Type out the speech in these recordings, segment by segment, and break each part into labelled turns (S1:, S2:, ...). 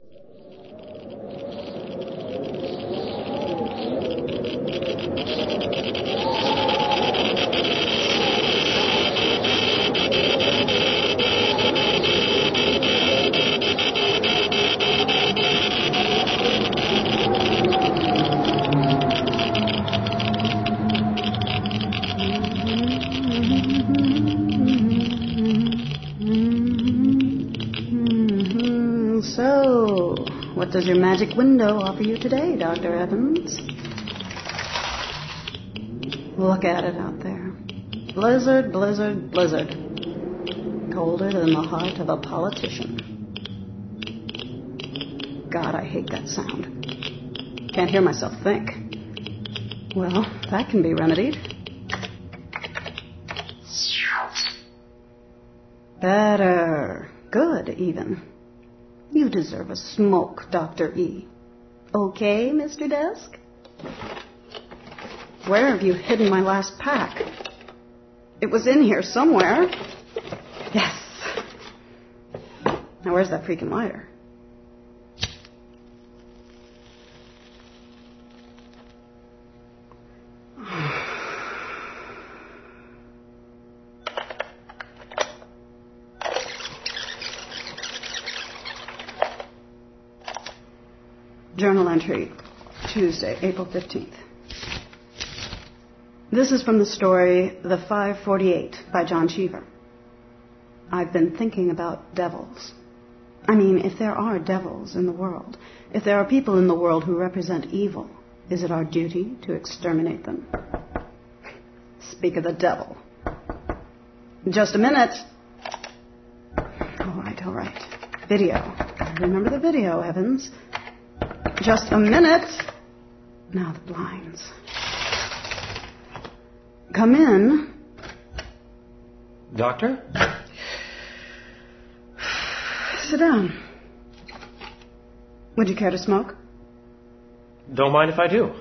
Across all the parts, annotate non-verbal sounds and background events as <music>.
S1: Mhm. So, what does your magic window offer you today, Dr. Evans? Look at it out there. Blizzard, blizzard, blizzard. Colder than the heart of a politician. God, I hate that sound. Can't hear myself think. Well, that can be remedied. Better. Good, even. You deserve a smoke, Dr. E. Okay, Mr. Desk? Where have you hidden my last pack? It was in here somewhere. Yes. Now, where's that freaking lighter? Entry, Tuesday, April 15th. This is from the story The 548 by John Cheever. I've been thinking about devils. I mean, if there are devils in the world, if there are people in the world who represent evil, is it our duty to exterminate them? Speak of the devil. Just a minute. All right, all right. Video. Remember the video, Evans. Just a minute. Now the blinds. Come in.
S2: Doctor?
S1: Sit down. Would you care to smoke?
S2: Don't mind if I do.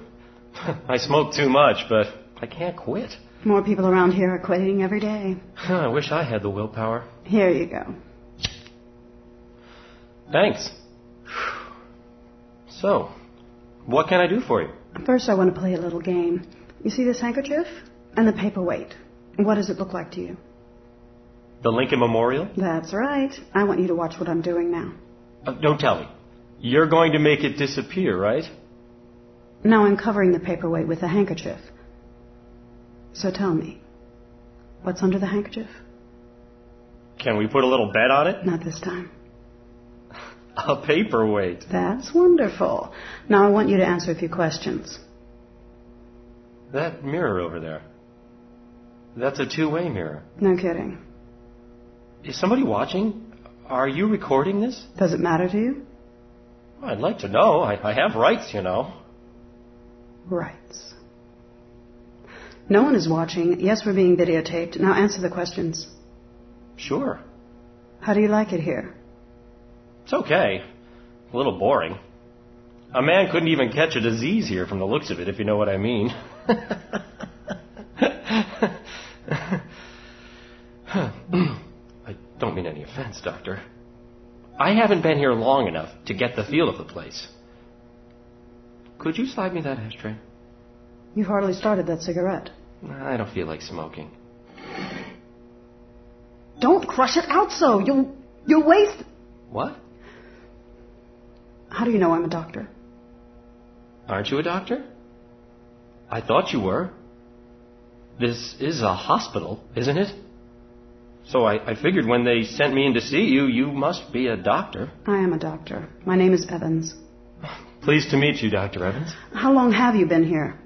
S2: <laughs> I smoke too much, but I can't quit.
S1: More people around here are quitting every day. <laughs>
S2: I wish I had the willpower.
S1: Here you go.
S2: Thanks. So, what can I do for you?
S1: First, I want to play a little game. You see this handkerchief? And the paperweight. What does it look like to you?
S2: The Lincoln Memorial?
S1: That's right. I want you to watch what I'm doing now.
S2: Uh, don't tell me. You're going to make it disappear, right?
S1: Now I'm covering the paperweight with a handkerchief. So tell me, what's under the handkerchief?
S2: Can we put a little bet on it?
S1: Not this time.
S2: A paperweight.
S1: That's wonderful. Now I want you to answer a few questions.
S2: That mirror over there. That's a two-way mirror.
S1: No kidding.
S2: Is somebody watching? Are you recording this?
S1: Does it matter to you?
S2: I'd like to know. I, I have rights, you know.
S1: Rights. No one is watching. Yes, we're being videotaped. Now answer the questions.
S2: Sure.
S1: How do you like it here?
S2: It's okay. A little boring. A man couldn't even catch a disease here from the looks of it, if you know what I mean. I don't mean any offense, Doctor. I haven't been here long enough to get the feel of the place. Could you slide me that ashtray?
S1: You've hardly started that cigarette.
S2: I don't feel like smoking.
S1: Don't crush it out so. You'll you'll waste.
S2: What?
S1: How do you know I'm a doctor?
S2: Aren't you a doctor? I thought you were. This is a hospital, isn't it? So I, I figured when they sent me in to see you, you must be a doctor.
S1: I am a doctor. My name is Evans. <laughs>
S2: Pleased to meet you, Dr. Evans.
S1: How long have you been here?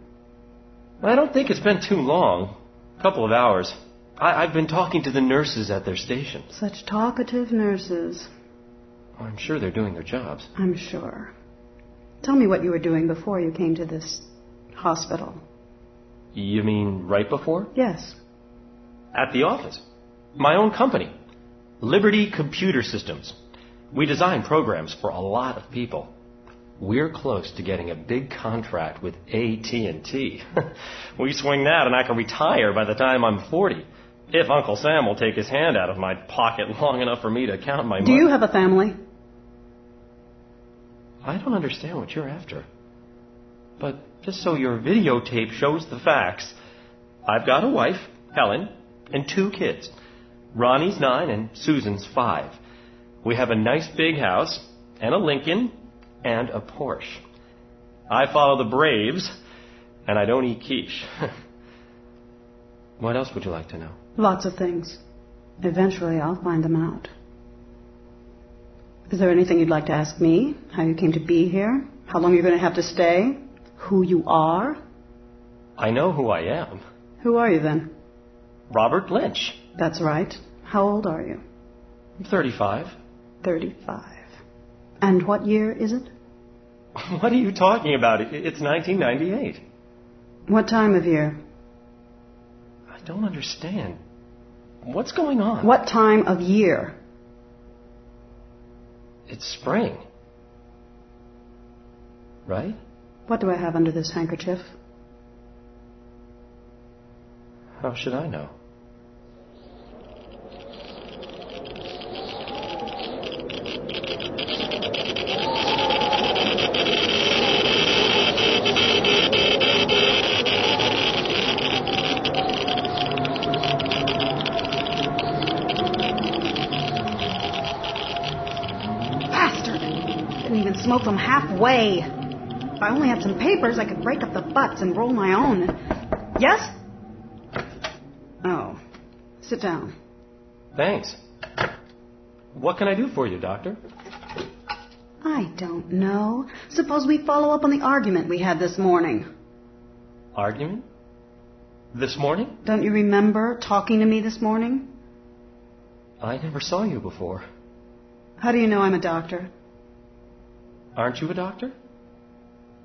S2: I don't think it's been too long. A couple of hours. I, I've been talking to the nurses at their station.
S1: Such talkative nurses.
S2: I'm sure they're doing their jobs.
S1: I'm sure. Tell me what you were doing before you came to this hospital.
S2: You mean right before?
S1: Yes.
S2: At the office. My own company. Liberty Computer Systems. We design programs for a lot of people. We're close to getting a big contract with AT&T. <laughs> we swing that and I can retire by the time I'm 40. If Uncle Sam will take his hand out of my pocket long enough for me to count my money.
S1: Do you have a family?
S2: I don't understand what you're after. But just so your videotape shows the facts, I've got a wife, Helen, and two kids. Ronnie's nine and Susan's five. We have a nice big house and a Lincoln and a Porsche. I follow the Braves and I don't eat quiche. <laughs> what else would you like to know?
S1: Lots of things. Eventually, I'll find them out. Is there anything you'd like to ask me? How you came to be here? How long you're going to have to stay? Who you are?
S2: I know who I am.
S1: Who are you then?
S2: Robert Lynch.
S1: That's right. How old are you?
S2: I'm 35.
S1: 35. And what year is it? <laughs>
S2: What are you talking about? It's 1998.
S1: What time of year?
S2: I don't understand. What's going on?
S1: What time of year?
S2: It's spring. Right?
S1: What do I have under this handkerchief?
S2: How should I know?
S1: Smoke them halfway. If I only had some papers, I could break up the butts and roll my own. Yes? Oh. Sit down.
S2: Thanks. What can I do for you, Doctor?
S1: I don't know. Suppose we follow up on the argument we had this morning.
S2: Argument? This morning?
S1: Don't you remember talking to me this morning?
S2: I never saw you before.
S1: How do you know I'm a doctor?
S2: Aren't you a doctor?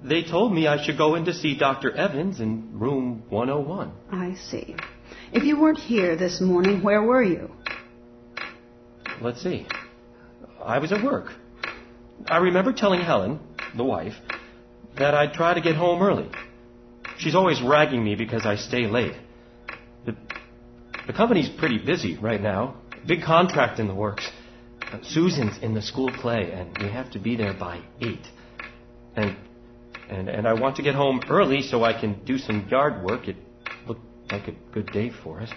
S2: They told me I should go in to see Dr. Evans in room 101.
S1: I see. If you weren't here this morning, where were you?
S2: Let's see. I was at work. I remember telling Helen, the wife, that I'd try to get home early. She's always ragging me because I stay late. The, the company's pretty busy right now. Big contract in the works. Uh, Susan's in the school play, and we have to be there by eight. And and and I want to get home early so I can do some yard work. It looked like a good day for us.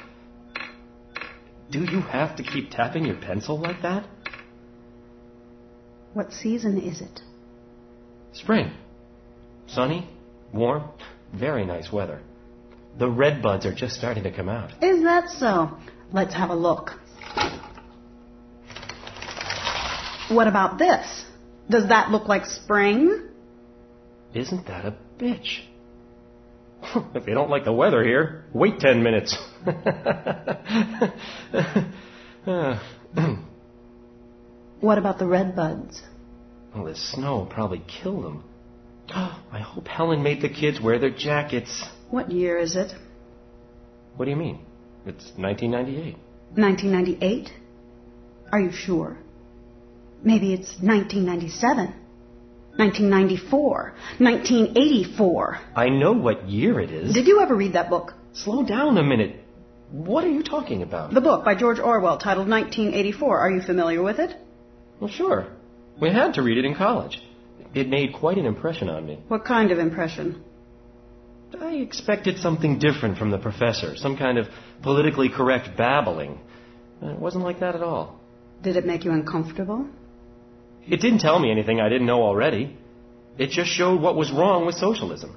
S2: Do you have to keep tapping your pencil like that?
S1: What season is it?
S2: Spring. Sunny, warm, very nice weather. The red buds are just starting to come out.
S1: Is that so? Let's have a look. What about this? Does that look like spring?
S2: Isn't that a bitch? <laughs> if you don't like the weather here, wait ten minutes. <laughs>
S1: What about the red buds?
S2: well, the snow will probably killed them. <gasps> I hope Helen made the kids wear their jackets.
S1: What year is it?
S2: What do you mean? It's 1998.
S1: 1998? Are you sure? Maybe it's 1997. 1994. 1984.
S2: I know what year it is.
S1: Did you ever read that book?
S2: Slow down a minute. What are you talking about?
S1: The book by George Orwell titled 1984. Are you familiar with it?
S2: Well, sure. We had to read it in college. It made quite an impression on me.
S1: What kind of impression?
S2: I expected something different from the professor, some kind of politically correct babbling. It wasn't like that at all.
S1: Did it make you uncomfortable?
S2: It didn't tell me anything I didn't know already. It just showed what was wrong with socialism.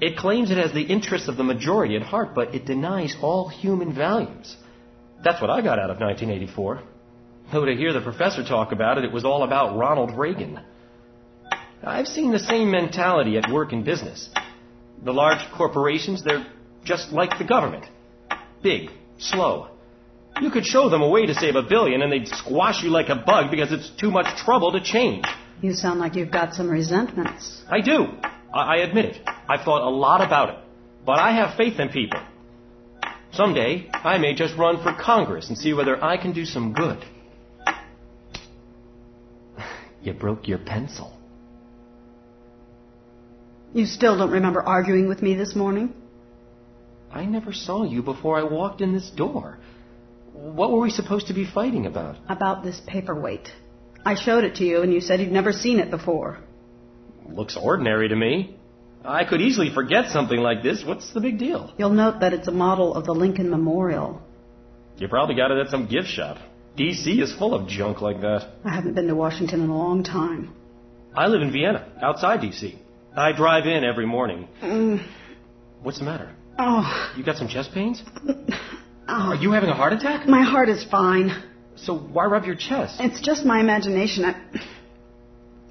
S2: It claims it has the interests of the majority at heart, but it denies all human values. That's what I got out of 1984. Though to hear the professor talk about it, it was all about Ronald Reagan. I've seen the same mentality at work in business. The large corporations, they're just like the government. Big, slow. You could show them a way to save a billion and they'd squash you like a bug because it's too much trouble to change.
S1: You sound like you've got some resentments.
S2: I do. I, I admit it. I've thought a lot about it. But I have faith in people. Someday, I may just run for Congress and see whether I can do some good. <laughs> You broke your pencil.
S1: You still don't remember arguing with me this morning?
S2: I never saw you before I walked in this door. What were we supposed to be fighting about?
S1: About this paperweight. I showed it to you and you said you'd never seen it before.
S2: Looks ordinary to me. I could easily forget something like this. What's the big deal?
S1: You'll note that it's a model of the Lincoln Memorial.
S2: You probably got it at some gift shop. D.C. is full of junk like that.
S1: I haven't been to Washington in a long time.
S2: I live in Vienna, outside D.C. I drive in every morning.
S1: Mm.
S2: What's the matter?
S1: Oh.
S2: You got some chest pains? <laughs>
S1: oh.
S2: Are you having a heart attack?
S1: My heart is fine.
S2: So why rub your chest?
S1: It's just my imagination. I...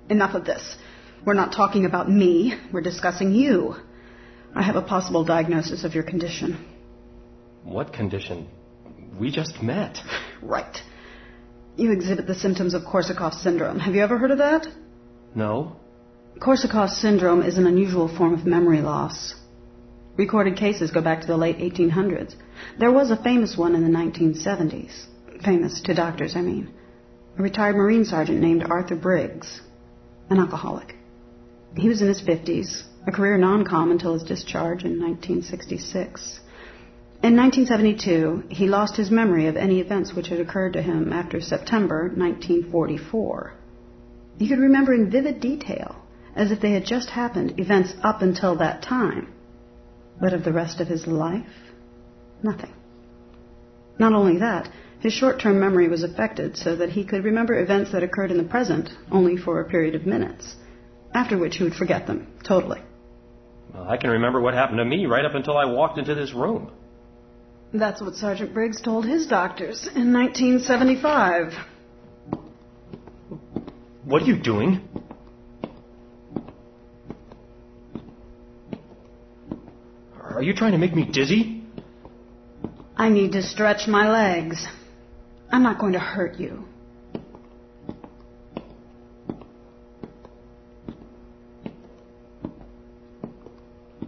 S1: Enough of this. We're not talking about me. We're discussing you. I have a possible diagnosis of your condition.
S2: What condition? We just met. <laughs>
S1: Right. You exhibit the symptoms of Korsakoff syndrome. Have you ever heard of that?
S2: No.
S1: Korsakoff syndrome is an unusual form of memory loss. Recorded cases go back to the late 1800s. There was a famous one in the 1970s. Famous to doctors, I mean. A retired Marine sergeant named Arthur Briggs, an alcoholic. He was in his 50s, a career non-com until his discharge in 1966. In 1972, he lost his memory of any events which had occurred to him after September 1944. He could remember in vivid detail, as if they had just happened, events up until that time. But of the rest of his life, nothing. Not only that, his short-term memory was affected so that he could remember events that occurred in the present only for a period of minutes, after which he would forget them totally.
S2: Well, I can remember what happened to me right up until I walked into this room.
S1: That's what Sergeant Briggs told his doctors in 1975.
S2: What are you doing? Are you trying to make me dizzy?
S1: I need to stretch my legs. I'm not going to hurt you.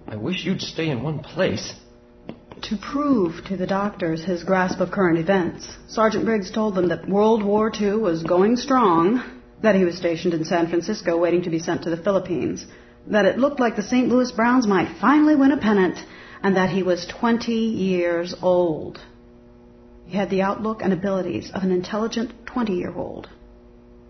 S2: I wish you'd stay in one place.
S1: To prove to the doctors his grasp of current events, Sergeant Briggs told them that World War II was going strong, that he was stationed in San Francisco waiting to be sent to the Philippines, that it looked like the St. Louis Browns might finally win a pennant, and that he was 20 years old. He had the outlook and abilities of an intelligent 20 year old.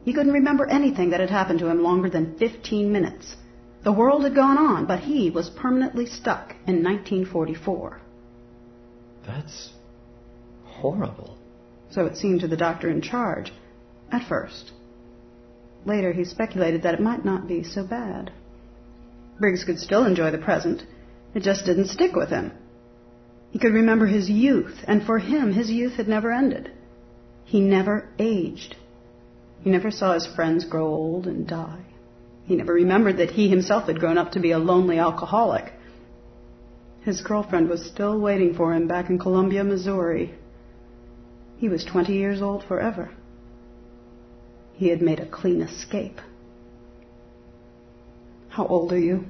S1: He couldn't remember anything that had happened to him longer than 15 minutes. The world had gone on, but he was permanently stuck in 1944.
S2: That's horrible.
S1: So it seemed to the doctor in charge, at first. Later, he speculated that it might not be so bad. Briggs could still enjoy the present. It just didn't stick with him. He could remember his youth, and for him, his youth had never ended. He never aged. He never saw his friends grow old and die. He never remembered that he himself had grown up to be a lonely alcoholic. His girlfriend was still waiting for him back in Columbia, Missouri. He was 20 years old forever. He had made a clean escape. How old are you?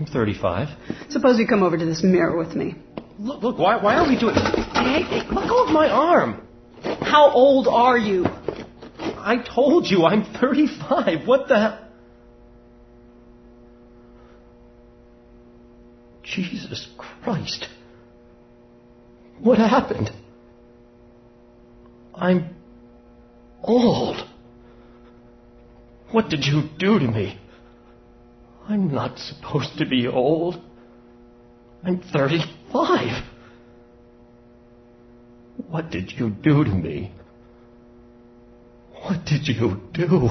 S2: I'm 35.
S1: Suppose you come over to this mirror with me.
S2: Look, look, why, why are we doing... Hey, hey, let go of my arm!
S1: How old are you?
S2: I told you I'm 35. What the... hell? Jesus Christ. What happened? I'm old. What did you do to me? I'm not supposed to be old. I'm 35. What did you do to me? What did you do?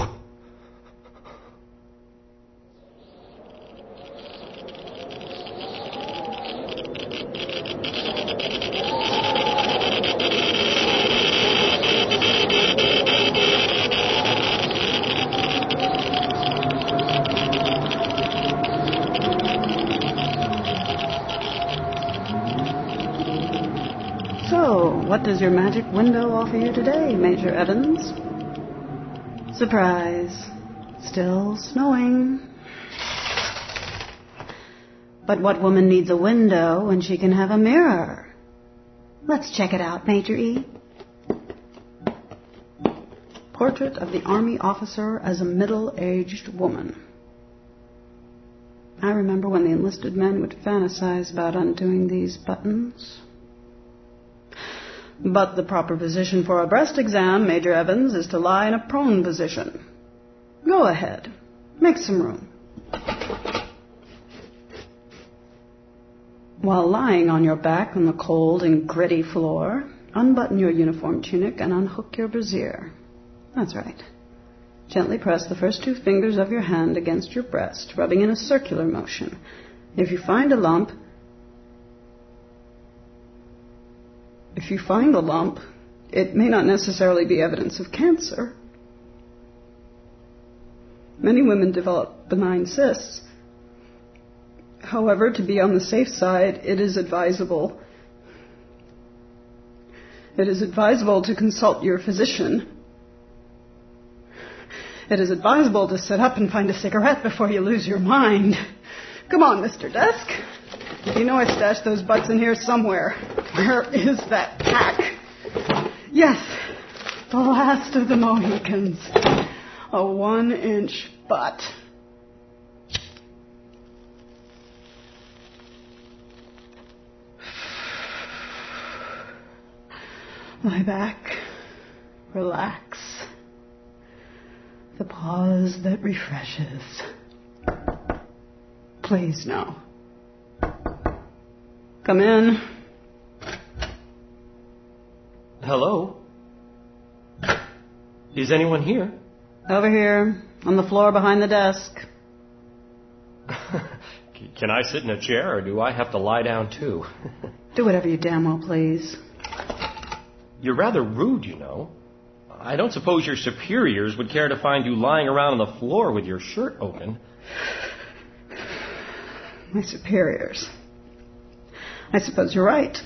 S1: Surprise. Still snowing. But what woman needs a window when she can have a mirror? Let's check it out, Major E. Portrait of the Army officer as a middle-aged woman. I remember when the enlisted men would fantasize about undoing these buttons. But the proper position for a breast exam, Major Evans, is to lie in a prone position. Go ahead. Make some room. While lying on your back on the cold and gritty floor, unbutton your uniform tunic and unhook your brassiere. That's right. Gently press the first two fingers of your hand against your breast, rubbing in a circular motion. If you find a lump, if you find a lump, it may not necessarily be evidence of cancer. Many women develop benign cysts. However, to be on the safe side, it is advisable it is advisable to consult your physician. It is advisable to sit up and find a cigarette before you lose your mind. Come on, Mr. Desk. You know I stashed those butts in here somewhere. Where is that pack? Yes, the last of the Mohicans. A one inch butt. Lie back. Relax. The pause that refreshes. Please, no. Come in.
S2: Hello? Is anyone here?
S1: Over here, on the floor behind the desk. <laughs>
S2: Can I sit in a chair or do I have to lie down too? <laughs>
S1: Do whatever you damn well please.
S2: You're rather rude, you know. I don't suppose your superiors would care to find you lying around on the floor with your shirt open.
S1: My superiors. I suppose you're right.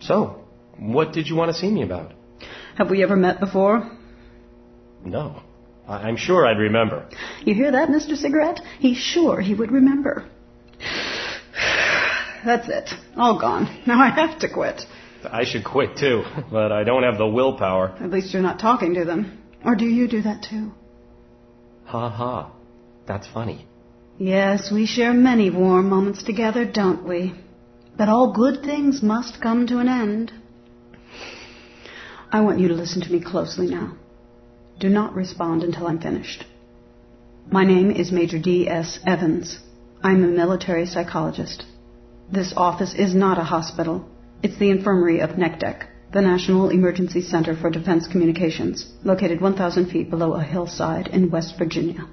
S2: So, what did you want to see me about?
S1: Have we ever met before?
S2: No. I- I'm sure I'd remember.
S1: You hear that, Mr. Cigarette? He's sure he would remember. That's it. All gone. Now I have to quit.
S2: I should quit too, but I don't have the willpower.
S1: At least you're not talking to them. Or do you do that too?
S2: Ha ha. That's funny.
S1: Yes, we share many warm moments together, don't we? But all good things must come to an end. I want you to listen to me closely now. Do not respond until I'm finished. My name is Major D.S. Evans. I'm a military psychologist. This office is not a hospital. It's the infirmary of NECDEC, the National Emergency Center for Defense Communications, located 1,000 feet below a hillside in West Virginia.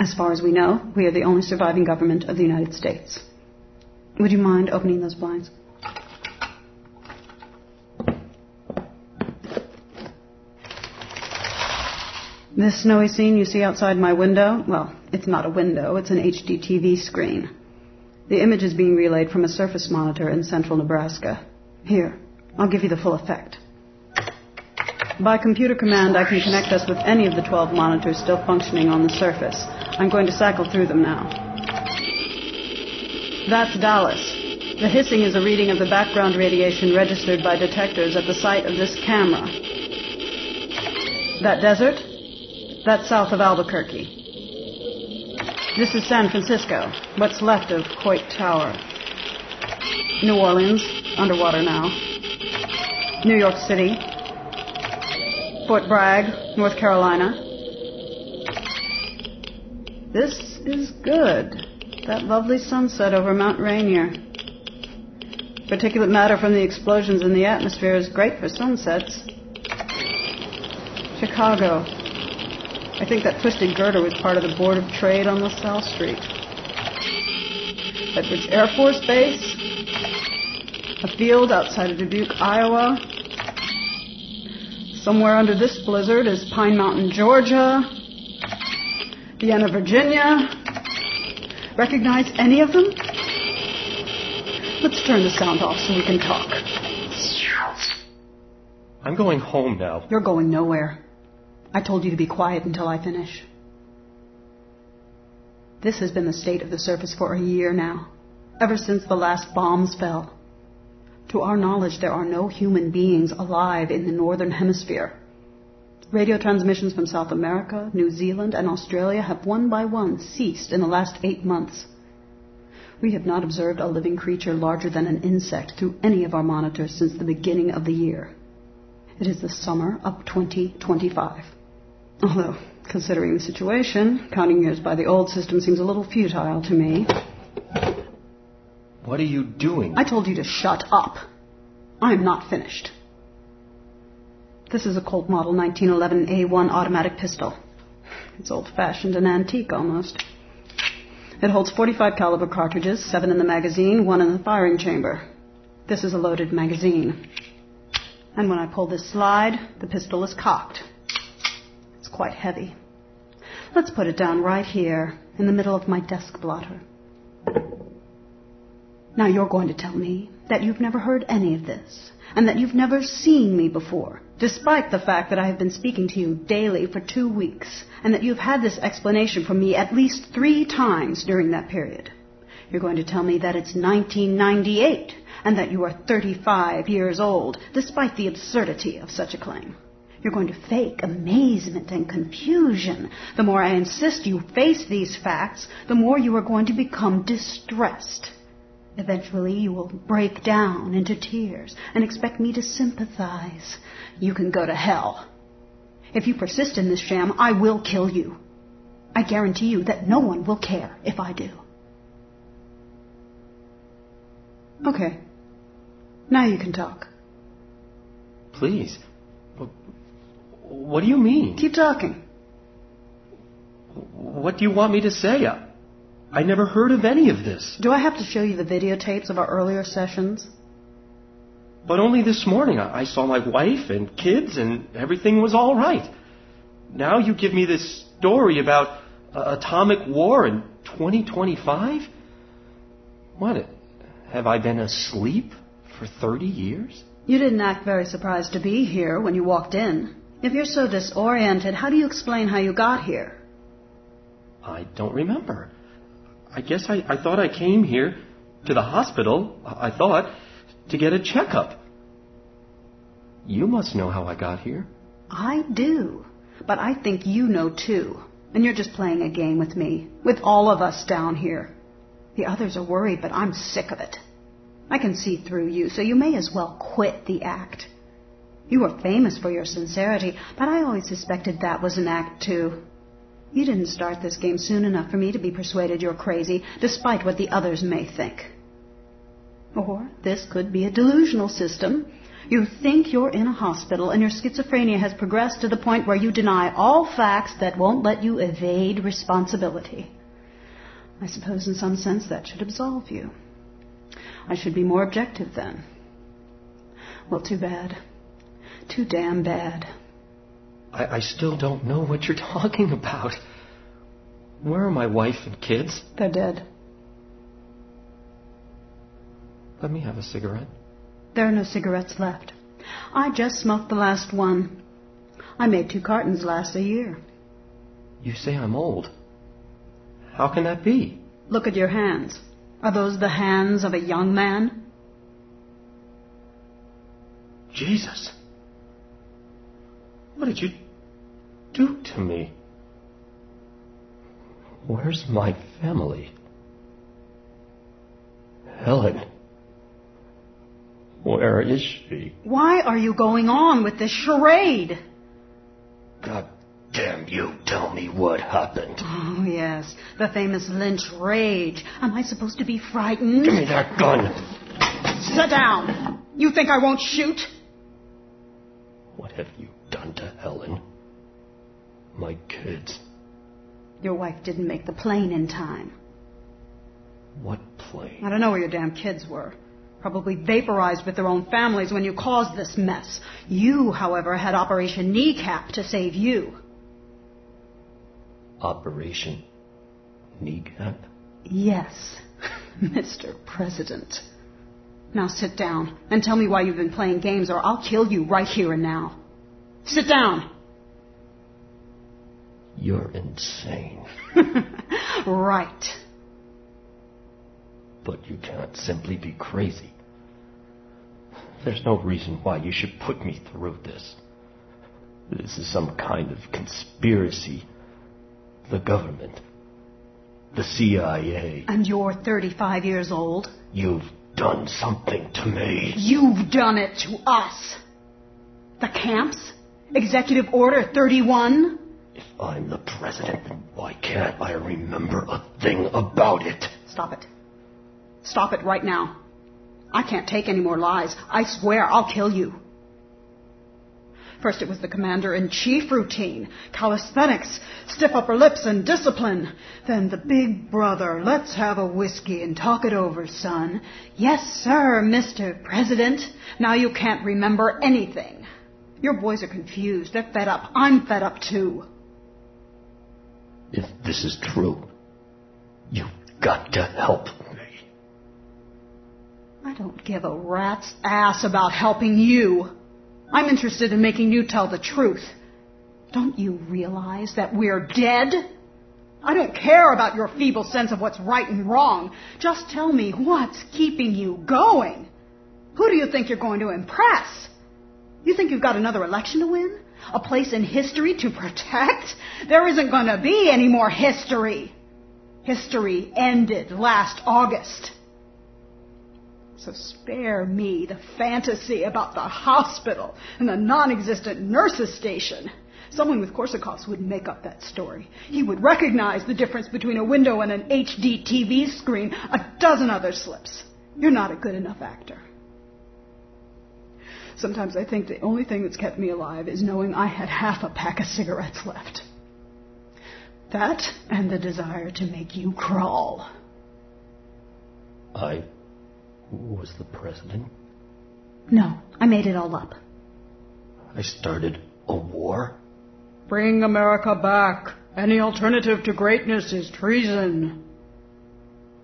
S1: As far as we know, we are the only surviving government of the United States. Would you mind opening those blinds? This snowy scene you see outside my window, well, it's not a window, it's an HD TV screen. The image is being relayed from a surface monitor in central Nebraska. Here, I'll give you the full effect. By computer command, I can connect us with any of the 12 monitors still functioning on the surface. I'm going to cycle through them now. That's Dallas. The hissing is a reading of the background radiation registered by detectors at the site of this camera. That desert? That's south of Albuquerque. This is San Francisco, what's left of Coit Tower. New Orleans, underwater now. New York City. Fort Bragg, North Carolina. This is good. That lovely sunset over Mount Rainier. Particulate matter from the explosions in the atmosphere is great for sunsets. Chicago. I think that twisted girder was part of the Board of Trade on LaSalle Street. Edwards Air Force Base. A field outside of Dubuque, Iowa. Somewhere under this blizzard is Pine Mountain, Georgia. Vienna, Virginia. Recognize any of them? Let's turn the sound off so we can talk.
S2: I'm going home now.
S1: You're going nowhere. I told you to be quiet until I finish. This has been the state of the surface for a year now, ever since the last bombs fell. To our knowledge, there are no human beings alive in the northern hemisphere. Radio transmissions from South America, New Zealand, and Australia have one by one ceased in the last eight months. We have not observed a living creature larger than an insect through any of our monitors since the beginning of the year. It is the summer of 2025. Although, considering the situation, counting years by the old system seems a little futile to me.
S2: What are you doing?
S1: I told you to shut up. I'm not finished. This is a Colt Model 1911 A1 automatic pistol. It's old-fashioned and antique almost. It holds 45 caliber cartridges, seven in the magazine, one in the firing chamber. This is a loaded magazine. And when I pull this slide, the pistol is cocked. It's quite heavy. Let's put it down right here in the middle of my desk blotter. Now you're going to tell me that you've never heard any of this and that you've never seen me before, despite the fact that I have been speaking to you daily for two weeks and that you've had this explanation from me at least three times during that period. You're going to tell me that it's 1998 and that you are 35 years old, despite the absurdity of such a claim. You're going to fake amazement and confusion. The more I insist you face these facts, the more you are going to become distressed. Eventually, you will break down into tears and expect me to sympathize. You can go to hell. If you persist in this sham, I will kill you. I guarantee you that no one will care if I do. Okay. Now you can talk.
S2: Please. What do you mean?
S1: Keep talking.
S2: What do you want me to say? I never heard of any of this.
S1: Do I have to show you the videotapes of our earlier sessions?
S2: But only this morning I saw my wife and kids and everything was all right. Now you give me this story about uh, atomic war in 2025? What? Have I been asleep for 30 years?
S1: You didn't act very surprised to be here when you walked in. If you're so disoriented, how do you explain how you got here?
S2: I don't remember. I guess I, I thought I came here to the hospital, I thought, to get a checkup. You must know how I got here.
S1: I do. But I think you know too. And you're just playing a game with me, with all of us down here. The others are worried, but I'm sick of it. I can see through you, so you may as well quit the act. You were famous for your sincerity, but I always suspected that was an act too. You didn't start this game soon enough for me to be persuaded you're crazy, despite what the others may think. Or this could be a delusional system. You think you're in a hospital and your schizophrenia has progressed to the point where you deny all facts that won't let you evade responsibility. I suppose in some sense that should absolve you. I should be more objective then. Well, too bad. Too damn bad.
S2: I, I still don't know what you're <laughs> talking about. Where are my wife and kids?
S1: They're dead.
S2: Let me have a cigarette.
S1: There are no cigarettes left. I just smoked the last one. I made two cartons last a year.
S2: You say I'm old. How can that be?
S1: Look at your hands. Are those the hands of a young man?
S2: Jesus. What did you do to me? Where's my family? Helen. Where is she?
S1: Why are you going on with this charade?
S2: God damn you, tell me what happened.
S1: Oh, yes. The famous Lynch rage. Am I supposed to be frightened?
S2: Give me that gun.
S1: Sit down. You think I won't shoot?
S2: What have you done to Helen? My kids.
S1: Your wife didn't make the plane in time.
S2: What plane?
S1: I don't know where your damn kids were. Probably vaporized with their own families when you caused this mess. You, however, had Operation Kneecap to save you.
S2: Operation Kneecap?
S1: Yes, <laughs> Mr. President. Now sit down and tell me why you've been playing games or I'll kill you right here and now. Sit down.
S2: You're insane. <laughs>
S1: right.
S2: But you can't simply be crazy. There's no reason why you should put me through this. This is some kind of conspiracy. The government. The CIA.
S1: And you're 35 years old?
S2: You've done something to me.
S1: You've done it to us. The camps? Executive Order 31?
S3: If I'm the president, why can't I remember a thing about it?
S1: Stop it. Stop it right now. I can't take any more lies. I swear I'll kill you. First it was the commander-in-chief routine, calisthenics, stiff upper lips and discipline. Then the big brother, let's have a whiskey and talk it over, son. Yes, sir, Mr. President. Now you can't remember anything. Your boys are confused. They're fed up. I'm fed up too.
S3: If this is true, you've got to help me.
S1: I don't give a rat's ass about helping you. I'm interested in making you tell the truth. Don't you realize that we're dead? I don't care about your feeble sense of what's right and wrong. Just tell me what's keeping you going. Who do you think you're going to impress? You think you've got another election to win? A place in history to protect? There isn't going to be any more history. History ended last August. So spare me the fantasy about the hospital and the non-existent nurses station. Someone with Korsakoff's would make up that story. He would recognize the difference between a window and an HD TV screen, a dozen other slips. You're not a good enough actor. Sometimes I think the only thing that's kept me alive is knowing I had half a pack of cigarettes left. That and the desire to make you crawl.
S3: I was the president.
S1: No, I made it all up.
S3: I started a war.
S1: Bring America back. Any alternative to greatness is treason.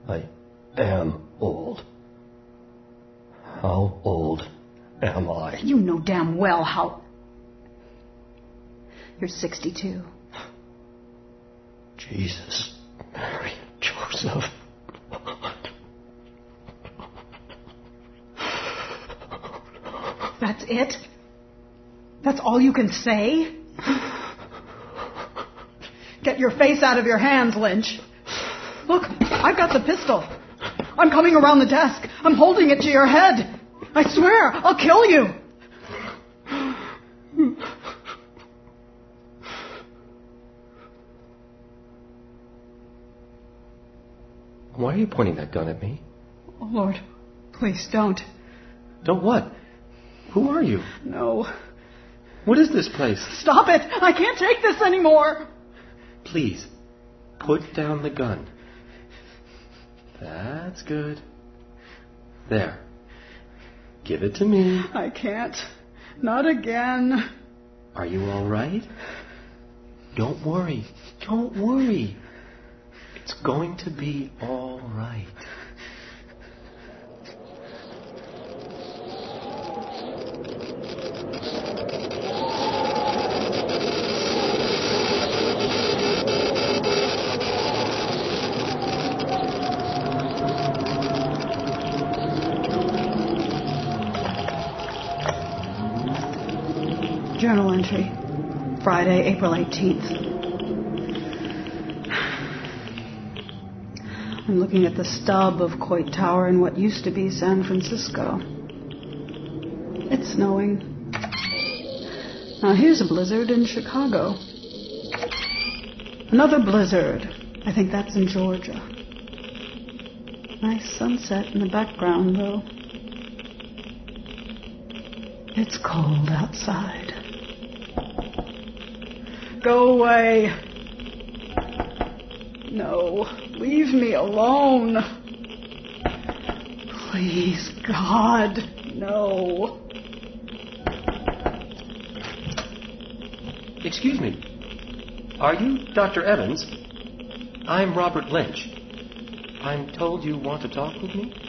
S3: I am old. How old am I?
S1: You know damn well how. You're 62.
S3: Jesus, Mary, Joseph.
S1: That's it? That's all you can say? Get your face out of your hands, Lynch. Look, I've got the pistol. I'm coming around the desk. I'm holding it to your head. I swear, I'll kill you.
S2: Why are you pointing that gun at me?
S1: Oh, Lord, please don't.
S2: Don't what? Who are you?
S1: No.
S2: What is this place?
S1: Stop it! I can't take this anymore!
S2: Please, put down the gun. That's good. There. Give it to me.
S1: I can't. Not again.
S2: Are you all right? Don't worry. Don't worry. It's going to be all right.
S1: Friday, April 18th. I'm looking at the stub of Coit Tower in what used to be San Francisco. It's snowing. Now here's a blizzard in Chicago. Another blizzard. I think that's in Georgia. Nice sunset in the background, though. It's cold outside. Go away. No, leave me alone. Please, God, no.
S2: Excuse me. Are you Dr. Evans? I'm Robert Lynch. I'm told you want to talk with me?